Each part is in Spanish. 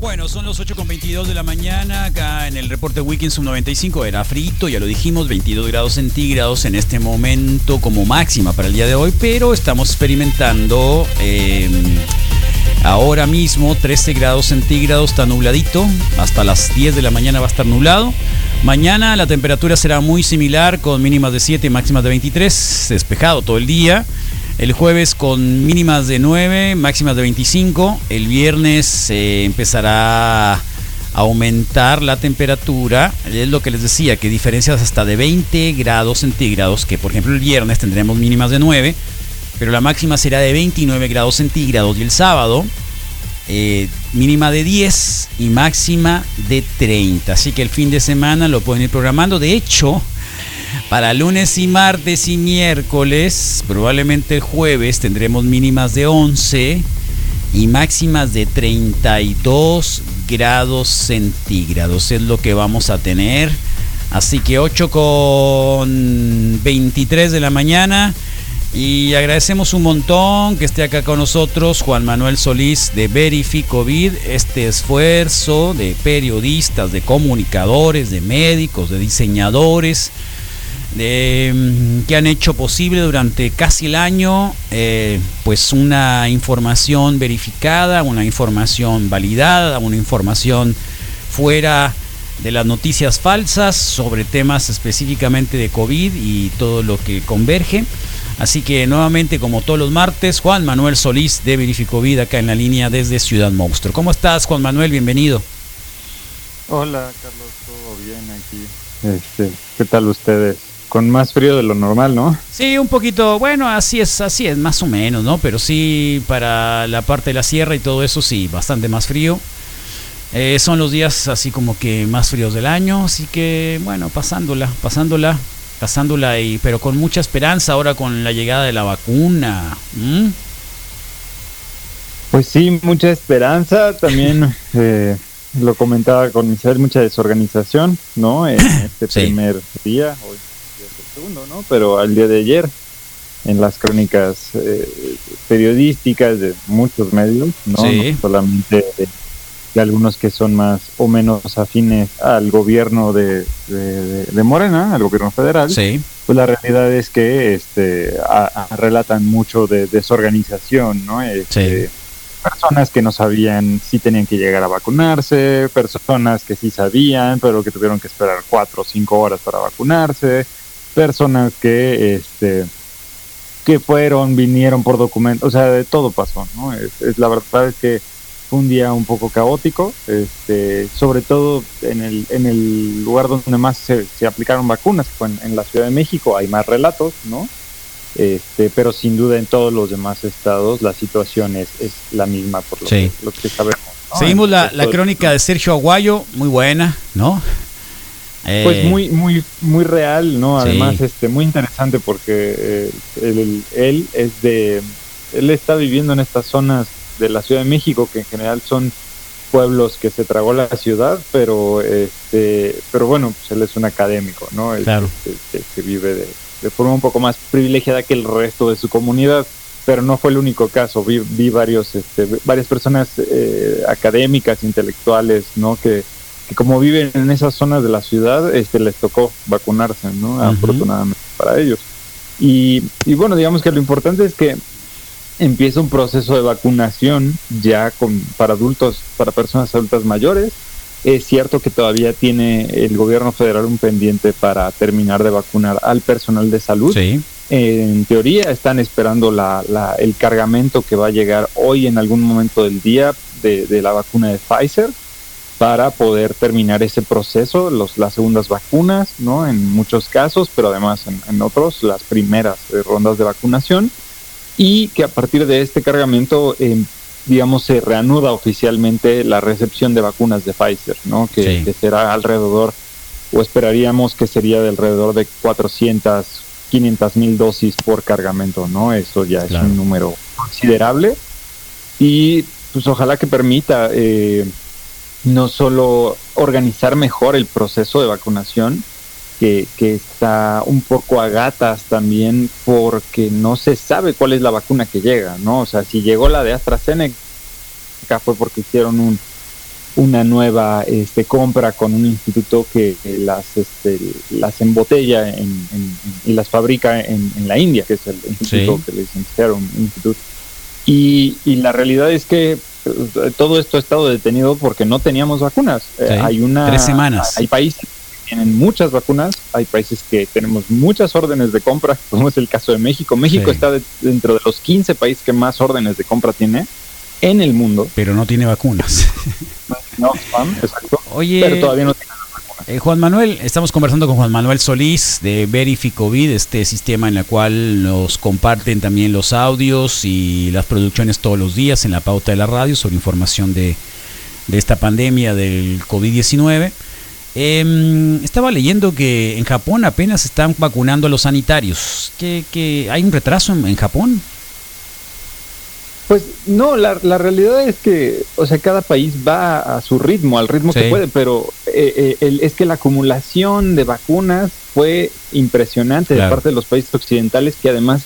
Bueno, son los 8.22 de la mañana, acá en el reporte Weekend Sub 95 era frito, ya lo dijimos, 22 grados centígrados en este momento como máxima para el día de hoy, pero estamos experimentando em, ahora mismo 13 grados centígrados, está nubladito, hasta las 10 de la mañana va a estar nublado. Mañana la temperatura será muy similar con mínimas de 7 y máximas de 23, despejado todo el día. El jueves con mínimas de 9, máximas de 25. El viernes empezará a aumentar la temperatura. Es lo que les decía, que diferencias hasta de 20 grados centígrados, que por ejemplo el viernes tendremos mínimas de 9, pero la máxima será de 29 grados centígrados. Y el sábado, eh, mínima de 10 y máxima de 30. Así que el fin de semana lo pueden ir programando. De hecho, para lunes y martes y miércoles, probablemente el jueves tendremos mínimas de 11 y máximas de 32 grados centígrados. Es lo que vamos a tener. Así que 8 con 23 de la mañana. Y agradecemos un montón que esté acá con nosotros Juan Manuel Solís de Verificovid, este esfuerzo de periodistas, de comunicadores, de médicos, de diseñadores, Mm, que han hecho posible durante casi el año eh, pues una información verificada, una información validada, una información fuera de las noticias falsas sobre temas específicamente de COVID y todo lo que converge. Así que nuevamente, como todos los martes, Juan Manuel Solís de Verificovid acá en la línea desde Ciudad Monstruo. ¿Cómo estás, Juan Manuel? Bienvenido. Hola, Carlos, todo bien aquí. Este, ¿Qué tal ustedes? Con más frío de lo normal, ¿no? Sí, un poquito, bueno, así es, así es, más o menos, ¿no? Pero sí, para la parte de la sierra y todo eso, sí, bastante más frío. Eh, son los días así como que más fríos del año, así que, bueno, pasándola, pasándola, pasándola, y, pero con mucha esperanza ahora con la llegada de la vacuna. Pues sí, mucha esperanza, también eh, lo comentaba con Michelle, mucha desorganización, ¿no? En este primer día, hoy segundo, ¿no? Pero al día de ayer, en las crónicas eh, periodísticas de muchos medios, ¿no? solamente de, algunos que son más o menos afines al gobierno de, de, Morena, al gobierno federal, sí. pues la realidad es que este, relatan mucho de desorganización, ¿no? Este, personas que no sabían si tenían que llegar a vacunarse, personas que sí sabían, pero que tuvieron que esperar cuatro o cinco horas para vacunarse, personas que este que fueron, vinieron por documento, o sea, de todo pasó, ¿no? Es, la verdad es que fue un día un poco caótico, este, sobre todo en el, en el lugar donde más se, se aplicaron vacunas, que fue en, la Ciudad de México, hay más relatos, ¿no? Este, pero sin duda en todos los demás estados la situación es, es la misma por lo, que, lo que sabemos. Seguimos la, la crónica de Sergio Aguayo, muy buena, ¿no? Pues eh, muy, muy, muy real, ¿no? Además, este, muy interesante porque eh, él, es de, él está viviendo en estas zonas de la Ciudad de México que en general son pueblos que se tragó la ciudad, pero este, pero bueno, pues él es un académico, ¿no? claro. que vive de, forma un poco más privilegiada que el resto de su comunidad, pero no fue el único caso. Vi, vi varios, este, varias personas eh, académicas, intelectuales, ¿no? Que que como viven en esas zonas de la ciudad, este, les tocó vacunarse, ¿no? Afortunadamente para ellos. Y, y, bueno, digamos que lo importante es que empieza un proceso de vacunación ya con, para adultos, para personas adultas mayores. Es cierto que todavía tiene el gobierno federal un pendiente para terminar de vacunar al personal de salud. Sí. en teoría están esperando la, la, el cargamento que va a llegar hoy en algún momento del día de, de la vacuna de Pfizer para poder terminar ese proceso, los, las segundas vacunas, ¿no? En muchos casos, pero además en, otros, las primeras eh, rondas de vacunación, y que a partir de este cargamento, eh, digamos, se reanuda oficialmente la recepción de vacunas de Pfizer, ¿no? Que, será alrededor, o esperaríamos que sería de alrededor de 400, 500 mil dosis por cargamento, ¿no? Eso ya es un número considerable, y pues ojalá que permita... Eh, no solo organizar mejor el proceso de vacunación, que, que, está un poco a gatas también porque no se sabe cuál es la vacuna que llega, ¿no? O sea, si llegó la de AstraZeneca fue porque hicieron un, una nueva este, compra con un instituto que las este, las embotella en, y las fabrica en, la India, que es el instituto que le dicen Serum Institute. Y, y, la realidad es que todo esto ha estado detenido porque no teníamos vacunas. Eh, hay una tres semanas. Hay países que tienen muchas vacunas, hay países que tenemos muchas órdenes de compra, como es el caso de México. México está dentro de los 15 países que más órdenes de compra tiene en el mundo. Pero no tiene vacunas. No, exacto. Oye, pero todavía no tiene. Eh, Juan Manuel, estamos conversando con Juan Manuel Solís de Verificovid, este sistema en el cual nos comparten también los audios y las producciones todos los días en la pauta de la radio sobre información de, esta pandemia del COVID-19. Em, estaba leyendo que en Japón apenas están vacunando a los sanitarios. ¿Que, que hay un retraso en Japón? Pues no, la, la, realidad es que, o sea, cada país va a su ritmo, al ritmo que puede, pero eh, eh, es que la acumulación de vacunas fue impresionante de parte de los países occidentales, que además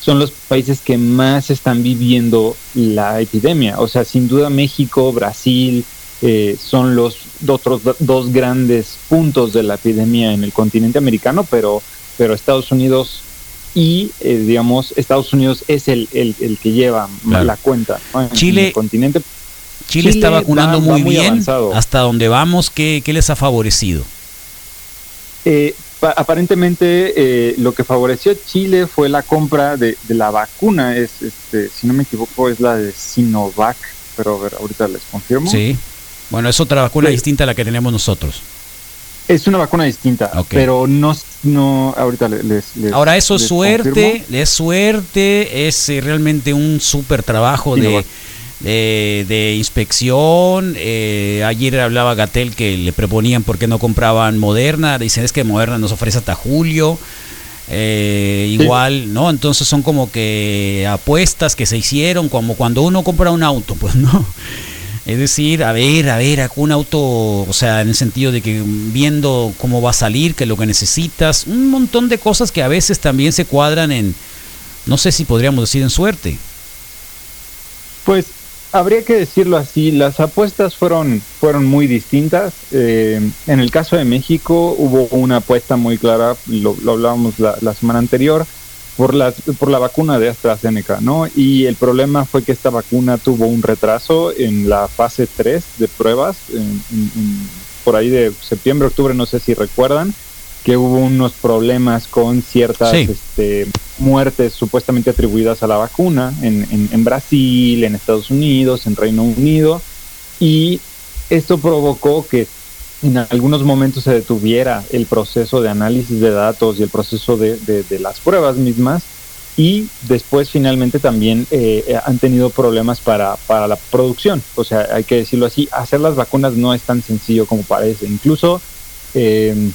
son los países que más están viviendo la epidemia. O sea, sin duda México, Brasil, eh, son los otros dos grandes puntos de la epidemia en el continente americano, pero, pero Estados Unidos y eh, digamos Estados Unidos es el, el, que lleva la cuenta Chile continente Chile, está vacunando muy, bien. hasta donde vamos ¿qué, les ha favorecido eh, aparentemente eh, lo que favoreció a Chile fue la compra de, la vacuna. Es este si no me equivoco es la de Sinovac pero a ver ahorita les confirmo. Sí. Bueno es otra vacuna distinta a la que tenemos nosotros. Es una vacuna distinta, pero no, no ahorita les, Ahora eso es suerte, es suerte, es eh, realmente un súper trabajo de, de, inspección. Eh, ayer hablaba Gatel que le proponían por qué no compraban Moderna, dicen es que Moderna nos ofrece hasta julio. Eh, igual, ¿no? Entonces son como que apuestas que se hicieron como cuando uno compra un auto, pues no. Es decir, a ver, a ver, un auto, o sea, en el sentido de que viendo cómo va a salir, qué es lo que necesitas, un montón de cosas que a veces también se cuadran en, no sé si podríamos decir en suerte. Pues habría que decirlo así, las apuestas fueron, fueron muy distintas. Eh, en el caso de México hubo una apuesta muy clara, lo, hablábamos la, semana anterior, por la, por la vacuna de AstraZeneca, ¿no? Y el problema fue que esta vacuna tuvo un retraso en la fase 3 de pruebas, por ahí de septiembre, octubre, no sé si recuerdan, que hubo unos problemas con ciertas este, muertes supuestamente atribuidas a la vacuna en, en Brasil, en Estados Unidos, en Reino Unido, y esto provocó que en algunos momentos se detuviera el proceso de análisis de datos y el proceso de, las pruebas mismas y después finalmente también eh, eh, han tenido problemas para, para la producción. O sea, hay que decirlo así, hacer las vacunas no es tan sencillo como parece. Incluso em,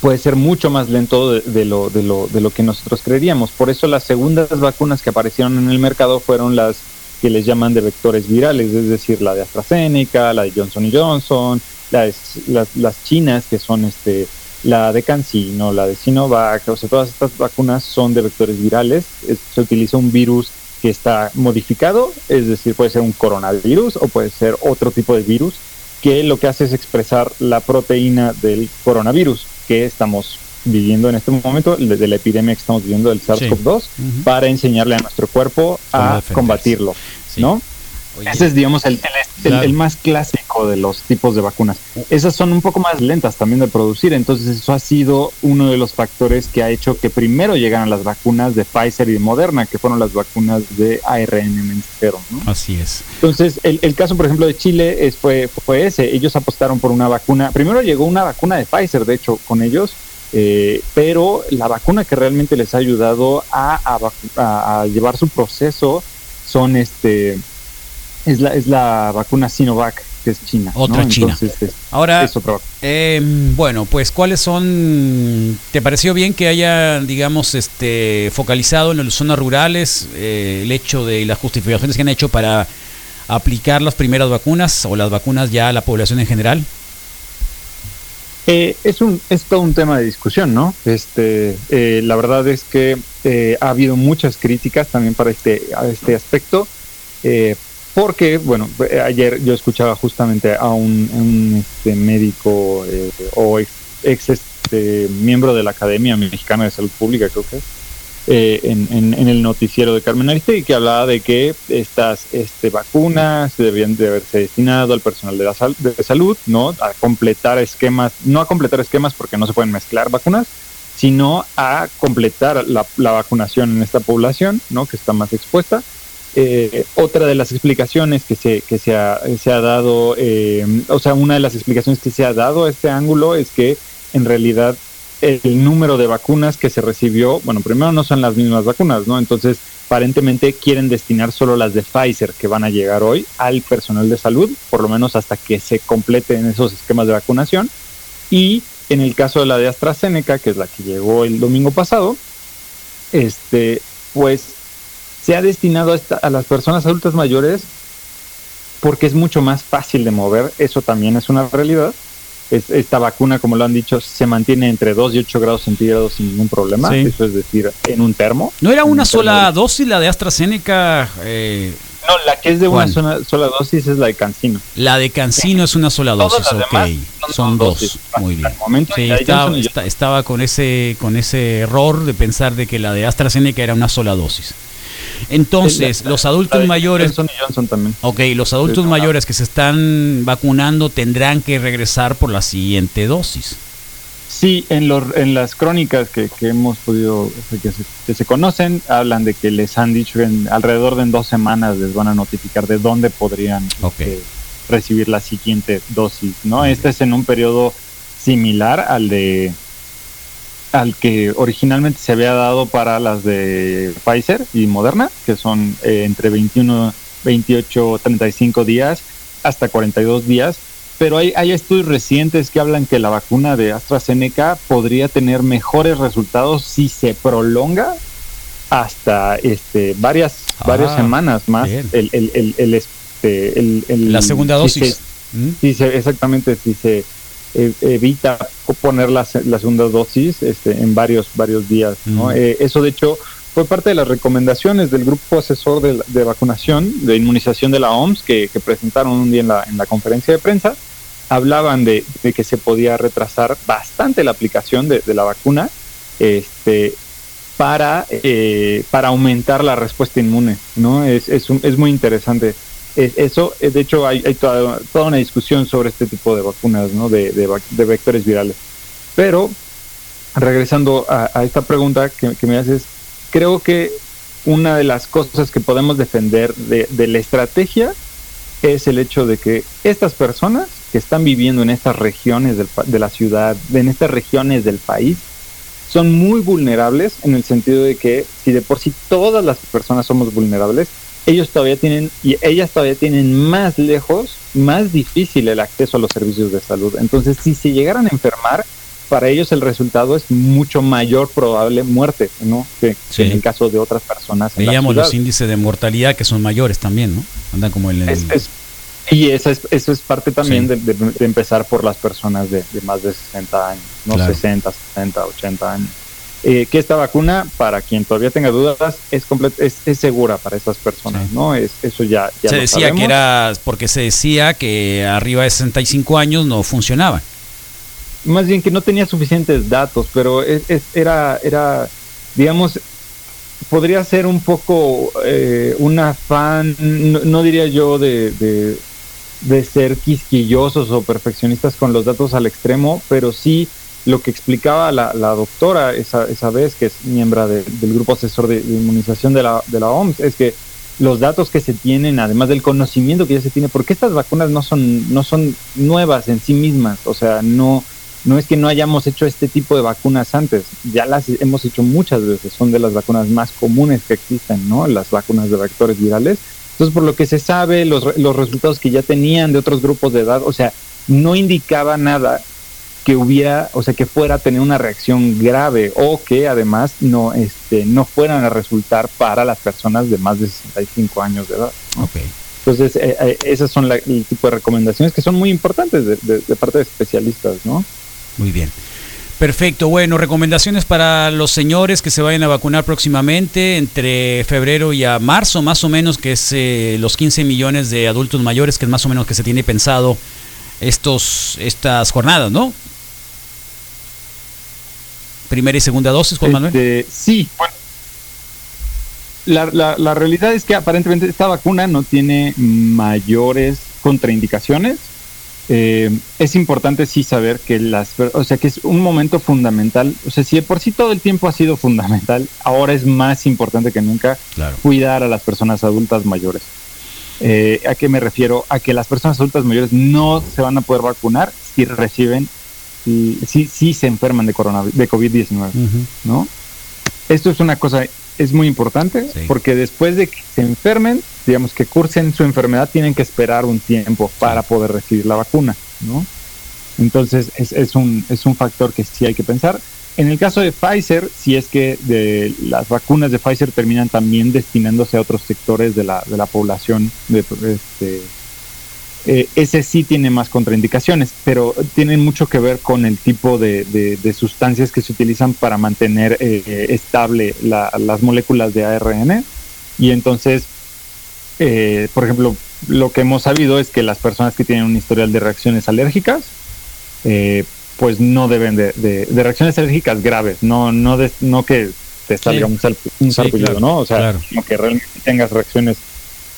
puede ser mucho más lento de, lo, de, lo, de lo que nosotros creeríamos. Por eso las segundas vacunas que aparecieron en el mercado fueron las que les llaman de vectores virales, es decir, la de AstraZeneca, la de Johnson Johnson, las, las, las chinas, que son este la de CanSino, la de Sinovac, o sea, todas estas vacunas son de vectores virales. se utiliza un virus que está modificado, es decir, puede ser un coronavirus o puede ser otro tipo de virus, que lo que hace es expresar la proteína del coronavirus que estamos viviendo en este momento, de la epidemia que estamos viviendo del SARS-CoV-2, para enseñarle a nuestro cuerpo a combatirlo, ¿no? Ese es, digamos, el, el, más clásico de los tipos de vacunas. Esas son un poco más lentas también de producir, entonces eso ha sido uno de los factores que ha hecho que primero llegaran las vacunas de Pfizer y de Moderna, que fueron las vacunas de ARN mensajero. ¿no? Así es. Entonces, el, el, caso, por ejemplo, de Chile es, fue, fue ese. Ellos apostaron por una vacuna. Primero llegó una vacuna de Pfizer, de hecho, con ellos. Eh, pero la vacuna que realmente les ha ayudado a, a, a llevar su proceso son este es la, es la vacuna Sinovac, que es China. Otra China. Ahora, em, bueno, pues cuáles son, ¿te pareció bien que haya, digamos, este focalizado en las zonas rurales eh, el hecho de las justificaciones que han hecho para aplicar las primeras vacunas o las vacunas ya a la población en general? Eh, es un es todo un tema de discusión, ¿no? Este, eh, la verdad es que ha habido muchas críticas también para este, a este aspecto. Porque, bueno, ayer yo escuchaba justamente a un, este, médico eh, o ex, este, miembro de la Academia Mexicana de Salud Pública, creo que es, eh, en, el noticiero de Carmen Aristegui, que hablaba de que estas este, vacunas deberían de haberse destinado al personal de, la de salud, ¿no? A completar esquemas, no a completar esquemas porque no se pueden mezclar vacunas, sino a completar la, vacunación en esta población, ¿no? Que está más expuesta. Eh, otra de las explicaciones que se, que se, ha, se ha dado, eh, o sea, una de las explicaciones que se ha dado a este ángulo es que en realidad el número de vacunas que se recibió, bueno, primero no son las mismas vacunas, ¿no? Entonces, aparentemente quieren destinar solo las de Pfizer que van a llegar hoy al personal de salud, por lo menos hasta que se completen esos esquemas de vacunación. Y en el caso de la de AstraZeneca, que es la que llegó el domingo pasado, este, pues se ha destinado a, a las personas adultas mayores porque es mucho más fácil de mover, eso también es una realidad esta vacuna, como lo han dicho, se mantiene entre 2 y 8 grados centígrados sin ningún problema. Eso es decir, en un termo. ¿No era una sola dosis la de AstraZeneca? Eh, no, la que es de una sola, dosis es la de Cancino. La de Cancino es una sola dosis, ok. Son dos. Muy bien. Sí, estaba, con ese con ese error de pensar de que la de AstraZeneca era una sola dosis. Entonces, los adultos mayores. también. Ok, los adultos mayores que se están vacunando tendrán que regresar por la siguiente dosis. Sí, en, los, en las crónicas que, hemos podido, que se, conocen, hablan de que les han dicho que en, alrededor de en dos semanas les van a notificar de dónde podrían este, recibir la siguiente dosis, ¿no? Este es en un periodo similar al de al que originalmente se había dado para las de Pfizer y Moderna, que son eh, entre 21, 28, 35 días hasta 42 días. Pero hay, hay estudios recientes que hablan que la vacuna de AstraZeneca podría tener mejores resultados si se prolonga hasta este varias varias ah, semanas más el, el, el, este, la segunda dosis. Si se, exactamente, si se eh, evita poner la, segunda dosis este, en varios, varios días. ¿no? Eh, eso, de hecho, fue parte de las recomendaciones del grupo asesor de, vacunación, de inmunización de la OMS, que, presentaron un día en la, en la conferencia de prensa. Hablaban de, que se podía retrasar bastante la aplicación de, la vacuna este, para, eh, para aumentar la respuesta inmune. ¿no? Es, es, es muy interesante eso, eh, de hecho, hay, toda, una discusión sobre este tipo de vacunas, ¿no? De, de, vectores virales. Pero, regresando a, esta pregunta que, me haces, creo que una de las cosas que podemos defender de, la estrategia es el hecho de que estas personas que están viviendo en estas regiones de la ciudad, en estas regiones del país, son muy vulnerables en el sentido de que si de por sí todas las personas somos vulnerables, ellos todavía tienen y ellas todavía tienen más lejos, más difícil el acceso a los servicios de salud. Entonces, si se llegaran a enfermar, para ellos el resultado es mucho mayor probable muerte, ¿no? Que, en el caso de otras personas. Veíamos los índices de mortalidad que son mayores también, ¿no? Andan como el... y eso es, eso es parte también de, empezar por las personas de, más de 60 años, no 60, 70, 80 años eh, que esta vacuna, para quien todavía tenga dudas, es, es, es segura para estas personas, ¿no? Es, eso ya, Se decía que era, porque se decía que arriba de 65 años no funcionaban. Más bien que no tenía suficientes datos, pero es, era, era, digamos, podría ser un poco eh, un afán, no, diría yo de, de, de ser quisquillosos o perfeccionistas con los datos al extremo, pero sí lo que explicaba la, doctora esa, esa, vez, que es miembro del grupo asesor de, inmunización de la, de la OMS, es que los datos que se tienen, además del conocimiento que ya se tiene, porque estas vacunas no son, no son nuevas en sí mismas, o sea, no, no es que no hayamos hecho este tipo de vacunas antes, ya las hemos hecho muchas veces, son de las vacunas más comunes que existen, ¿no? Las vacunas de vectores virales. Entonces, por lo que se sabe, los, los resultados que ya tenían de otros grupos de edad, o sea, no indicaba nada que hubiera, o sea, que fuera a tener una reacción grave o que además no, este, no fueran a resultar para las personas de más de 65 años de edad. Entonces, eh, eh, esas son el tipo de recomendaciones que son muy importantes de, parte de especialistas, ¿no? Muy bien. Perfecto, bueno, recomendaciones para los señores que se vayan a vacunar próximamente entre febrero y a marzo, más o menos, que es eh, los 15 millones de adultos mayores, que es más o menos que se tiene pensado estos estas jornadas, ¿no? Primera y segunda dosis, Juan Manuel. Este, sí, bueno, la, la, realidad es que aparentemente esta vacuna no tiene mayores contraindicaciones. Eh, es importante sí saber que las, o sea, que es un momento fundamental. O sea, si de por sí todo el tiempo ha sido fundamental, ahora es más importante que nunca cuidar a las personas adultas mayores. Eh, ¿A qué me refiero? A que las personas adultas mayores no se van a poder vacunar si reciben, si, si se enferman de, de COVID-19, ¿no? Esto es una cosa es muy importante porque después de que se enfermen, digamos que cursen su enfermedad, tienen que esperar un tiempo para poder recibir la vacuna, ¿no? Entonces es, es, un, es un factor que sí hay que pensar. En el caso de Pfizer, si es que de las vacunas de Pfizer terminan también destinándose a otros sectores de la, de la población de, este, eh, ese sí tiene más contraindicaciones, pero tienen mucho que ver con el tipo de, sustancias que se utilizan para mantener eh, estable las moléculas de ARN. Y entonces, eh, por ejemplo, lo que hemos sabido es que las personas que tienen un historial de reacciones alérgicas, pues no deben de, reacciones alérgicas graves, no, no, no que te salga un, un ¿no? O sea, que realmente tengas reacciones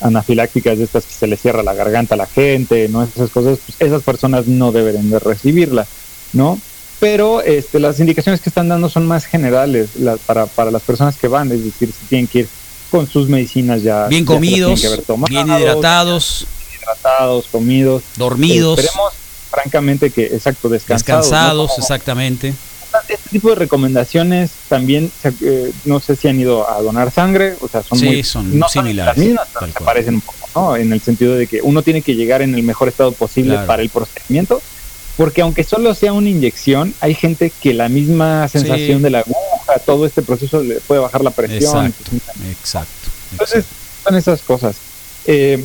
anafilácticas de estas que se le cierra la garganta a la gente, ¿no? Esas cosas, pues esas personas no deberían de recibirla, ¿no? Pero este, las indicaciones que están dando son más generales para, para las personas que van, es decir, si tienen que ir con sus medicinas ya. Bien comidos, bien hidratados. Hidratados, comidos. Dormidos. esperemos, francamente, que, exacto, descansados. Descansados, exactamente este tipo de recomendaciones también, eh, no sé si han ido a donar sangre, o sea, son muy son similares. se parecen un poco, ¿no? En el sentido de que uno tiene que llegar en el mejor estado posible para el procedimiento, porque aunque solo sea una inyección, hay gente que la misma sensación de la aguja, todo este proceso le puede bajar la presión. Exacto, exacto. Entonces, son esas cosas. Eh,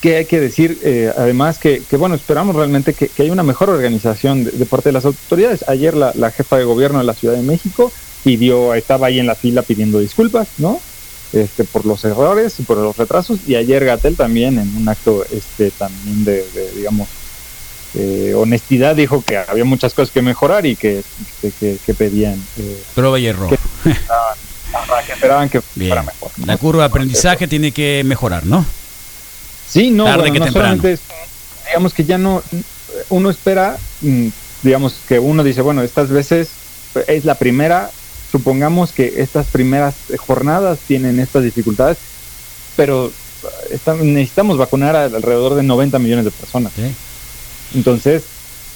que hay que decir, eh, además, que, bueno, esperamos realmente que, que haya una mejor organización de, parte de las autoridades. Ayer la, la, jefa de gobierno de la Ciudad de México pidió, estaba ahí en la fila pidiendo disculpas, ¿no? Este, por los errores y por los retrasos. Y ayer Gatel también, en un acto este, también de, digamos, eh, honestidad, dijo que había muchas cosas que mejorar y que, que, pedían. Eh, Prueba y error. Que esperaban, que fuera mejor. La curva de aprendizaje tiene que mejorar, ¿no? Sí, no, no solamente digamos que ya no, uno espera, mm, digamos que uno dice, bueno, estas veces es la primera, supongamos que estas primeras jornadas tienen estas dificultades, pero necesitamos vacunar a alrededor de 90 millones de personas. Entonces,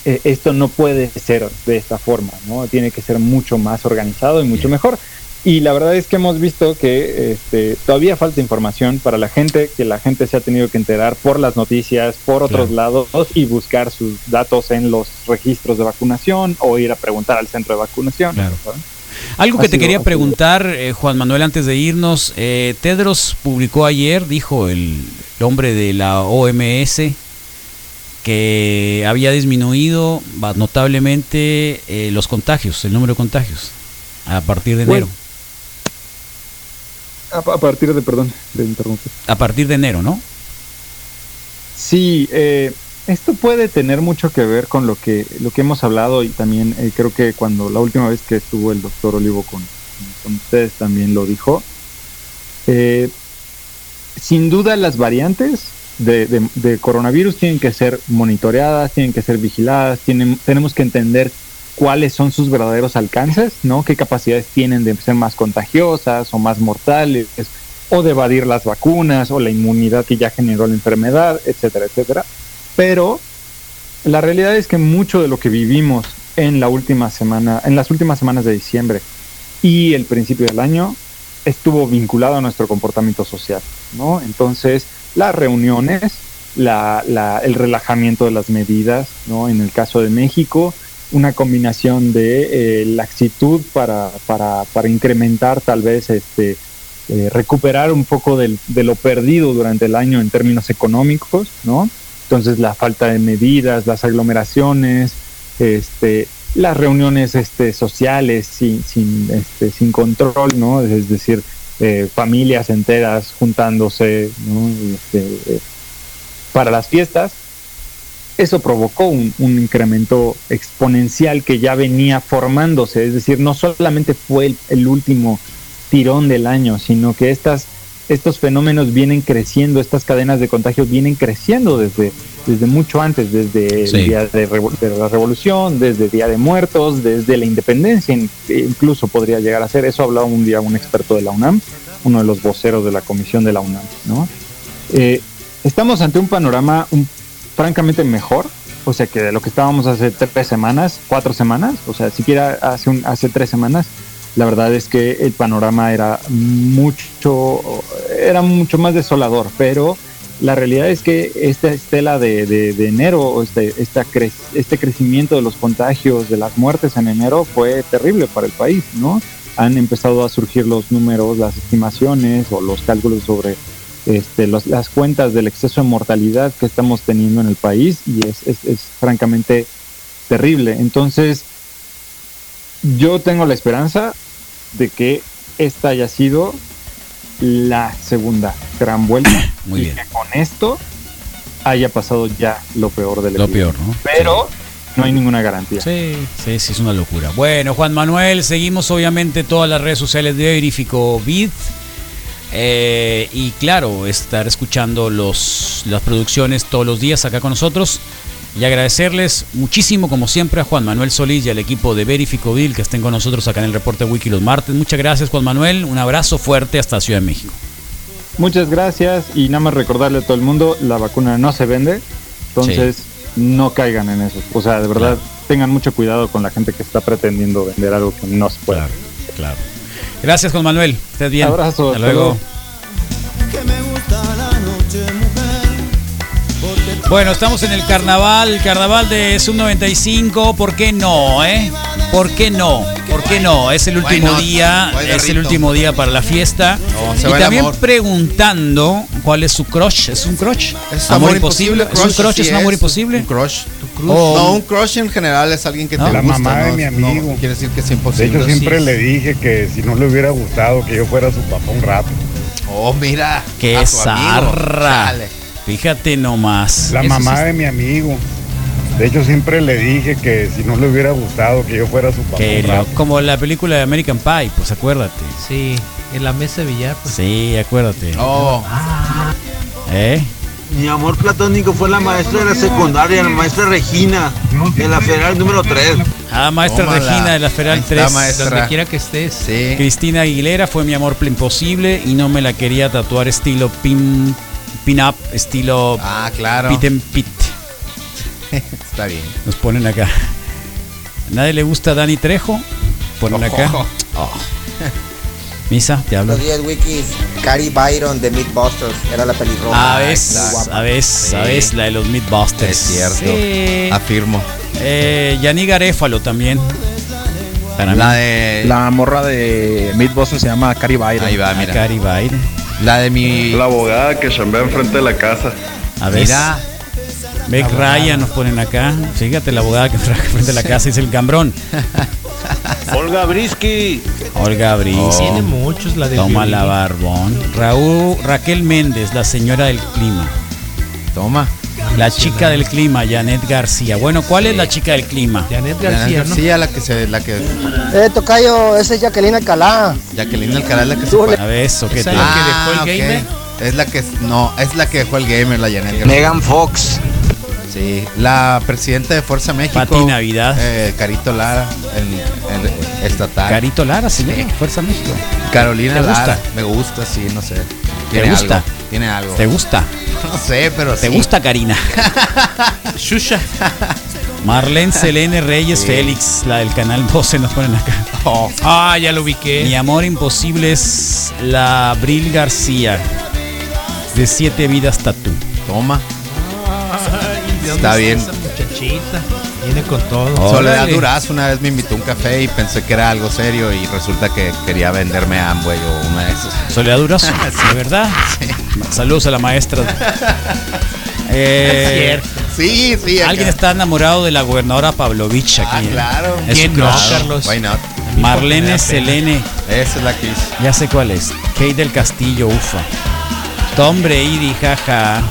eh, esto no puede ser de esta forma, ¿no? Tiene que ser mucho más organizado y mucho mejor. Y la verdad es que hemos visto que este, todavía falta información para la gente, que la gente se ha tenido que enterar por las noticias, por otros lados y buscar sus datos en los registros de vacunación o ir a preguntar al centro de vacunación. Algo que te quería preguntar, eh, Juan Manuel, antes de irnos. Eh, Tedros publicó ayer, dijo el, hombre de la OMS, que había disminuido notablemente eh, los contagios, el número de contagios, a partir de enero. A, partir de, perdón, de interrumpir. A partir de enero, ¿no? Sí, eh, esto puede tener mucho que ver con lo que, lo que hemos hablado y también eh, creo que cuando la última vez que estuvo el doctor Olivo con, con ustedes también lo dijo. Eh, sin duda las variantes de, de, coronavirus tienen que ser monitoreadas, tienen que ser vigiladas, tienen, tenemos que entender cuáles son sus verdaderos alcances, ¿no? Qué capacidades tienen de ser más contagiosas o más mortales, o de evadir las vacunas, o la inmunidad que ya generó la enfermedad, etcétera, etcétera. Pero la realidad es que mucho de lo que vivimos en la última semana, en las últimas semanas de diciembre y el principio del año, estuvo vinculado a nuestro comportamiento social, ¿no? Entonces, las reuniones, el relajamiento de las medidas, ¿no? En el caso de México, una combinación de eh, laxitud para, para, para, incrementar tal vez este eh, recuperar un poco de lo perdido durante el año en términos económicos, ¿no? Entonces la falta de medidas, las aglomeraciones, este, las reuniones este, sociales sin, sin, este, sin control, ¿no? Es decir, eh, familias enteras juntándose ¿no? este, eh, para las fiestas. Eso provocó un, un, incremento exponencial que ya venía formándose, es decir, no solamente fue el, el último tirón del año, sino que estas estos fenómenos vienen creciendo, estas cadenas de contagios vienen creciendo desde, desde mucho antes, desde sí. el día de, de, la revolución, desde el día de muertos, desde la independencia, incluso podría llegar a ser. Eso hablaba un día un experto de la UNAM, uno de los voceros de la comisión de la UNAM. ¿no? Eh, estamos ante un panorama un, francamente mejor, o sea que de lo que estábamos hace tres semanas, cuatro semanas, o sea, siquiera hace, un, hace tres semanas, la verdad es que el panorama era mucho, era mucho más desolador, pero la realidad es que esta estela de, de, de enero, este, esta cre este crecimiento de los contagios, de las muertes en enero fue terrible para el país, ¿no? Han empezado a surgir los números, las estimaciones o los cálculos sobre este, los, las cuentas del exceso de mortalidad que estamos teniendo en el país y es, es, es francamente terrible. Entonces, yo tengo la esperanza de que esta haya sido la segunda gran vuelta Muy y bien. que con esto haya pasado ya lo peor del Lo peor, ¿no? Pero sí. no hay ninguna garantía. Sí, sí, sí, es una locura. Bueno, Juan Manuel, seguimos obviamente todas las redes sociales de Verifico Vid. Eh, y claro, estar escuchando los, las producciones todos los días acá con nosotros. Y agradecerles muchísimo, como siempre, a Juan Manuel Solís y al equipo de Verificoville que estén con nosotros acá en el reporte Wiki los martes. Muchas gracias, Juan Manuel. Un abrazo fuerte hasta Ciudad de México. Muchas gracias y nada más recordarle a todo el mundo, la vacuna no se vende, entonces sí. no caigan en eso. O sea, de verdad, claro. tengan mucho cuidado con la gente que está pretendiendo vender algo que no se puede. Claro, claro. Gracias, Juan Manuel. Estés bien. Abrazo. Hasta luego. Bueno, estamos en el carnaval, el carnaval de Sub 95, ¿por qué no, eh? ¿Por qué no? ¿Por qué no? Es el último día, es el último día para la fiesta. No, se y va el también amor. preguntando cuál es su crush, ¿es un crush? Es amor, imposible, ¿es un crush, así es un amor imposible? Un crush. O- No, un crush en general es alguien que ¿No? te La gusta. mamá de ¿no? mi amigo. No, quiere decir que es De imposible. hecho, siempre Sí. le dije que si no le hubiera gustado que yo fuera su papá un rato. Oh, mira. ¡Qué zarra! Fíjate nomás. La Eso mamá sí- de mi amigo. De hecho, siempre le dije que si no le hubiera gustado que yo fuera su papá que un lo- rato. como la película de American Pie, pues acuérdate. Sí, en la mesa de billar. Pues. Sí, acuérdate. Oh, ¿Eh? Mi amor platónico fue la maestra de la secundaria, la maestra Regina, de la federal número 3. Ah, maestra Tómala. Regina de la Federal Ahí está, 3. maestra. Donde quiera que estés. sí. Cristina Aguilera fue mi amor imposible y no me la quería tatuar estilo pin, pin up, estilo Ah, claro. pit and pit. Está bien. Nos ponen acá. ¿Nadie le gusta a Dani Trejo? Ponen acá. Ojo. Oh. Misa, te hablo. Buenos días, Wikis. Cary Byron de Mythbusters. Era la pelirroja. A veces, a veces, a veces la de los Mythbusters. Es cierto. Sí. Afirmo. Eh, Yanni Garéfalo también. Para La mí. de. La morra de Mythbusters se llama Cari Byron. Ahí va, A mira. Cari Byron. La de mi. La abogada que chambea enfrente de la casa. A ver. Mira. Meg Ryan nos ponen acá. Fíjate, la abogada que traje frente a la casa es el cambrón. Olga Brisky. Olga Briz. Oh. Tiene muchos, la de Toma violín. la barbón. Raúl, Raquel Méndez, la señora del clima. Toma. La chica del clima, Janet García. Bueno, ¿cuál es la chica del clima? Janet García, García, la que se. La que. Eh, Tocayo, esa es Jacqueline Alcalá. Jacqueline Alcaraz, la que se. A ver, eso que te. Esa- la que dejó el ok. gamer? Es la que. No, es la que dejó el gamer, la Janet García. Megan Fox. Sí, la presidenta de Fuerza México. Pati Navidad. eh, Carito Lara, el, el estatal. Carito Lara, sí, Fuerza México. Carolina ¿Te gusta? Lara. Me gusta, sí, no sé. ¿Te Tiene gusta? algo, tiene algo. ¿Te gusta? No sé, pero ¿Te sí. gusta, Karina? Shusha. Marlene Selene Reyes Sí. Félix, la del canal 12, nos ponen acá. Oh, Ah, ya lo ubiqué. Mi amor imposible es la Abril García. De siete vidas tatú. toma. Ay, ¿de dónde Está bien. Esa muchachita. Viene con todo. Oh. Soledad Órale. Durazo una vez me invitó a un café y pensé que era algo serio y resulta que quería venderme Amway o una de esas. Soledad Durazo, ¿de verdad? Saludos a la maestra. Eh, Es cierto. Sí, sí. acá. Alguien está enamorado de la gobernadora Pavlovich aquí. Ah, ¿eh? claro. Es ¿Quién no. Carlos? Why not? Marlene. Selene. Esa es la que hice. Ya sé cuál es. Kate del Castillo, ufa. Tom Brady, jaja.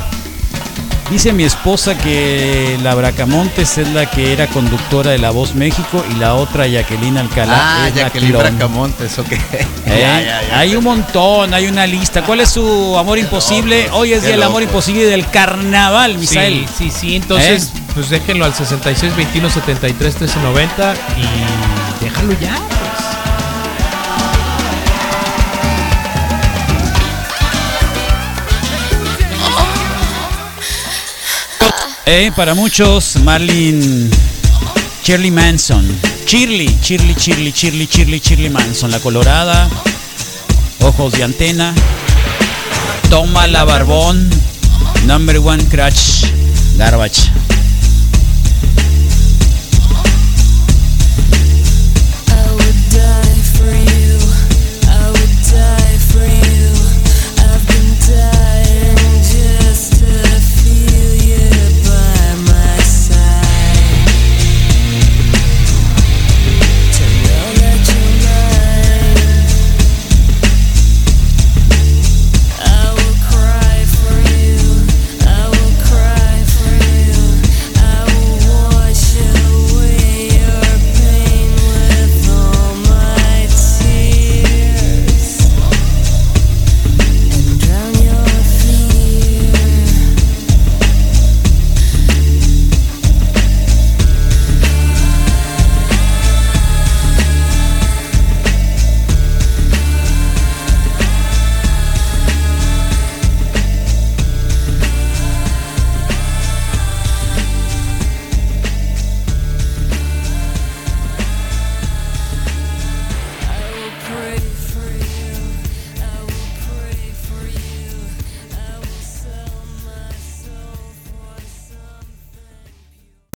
Dice mi esposa que la Bracamontes es la que era conductora de La Voz México y la otra Jacqueline Alcalá Ah, es la Jacqueline clon. Bracamontes, ok. ¿Eh? Ya, ya, ya. Hay un montón, hay una lista. ¿Cuál es su amor imposible? locos, Hoy es día del amor imposible del carnaval, Misael. Sí, sí, sí. Entonces, ¿Eh? pues déjenlo al 66 21 73 13 90 y déjalo ya. Eh, para muchos, Marlene Shirley Manson. Shirley, Shirley, Shirley, Shirley, Shirley, Shirley Manson, la colorada. Ojos de antena. Toma la barbón. Number one crutch. Garbage.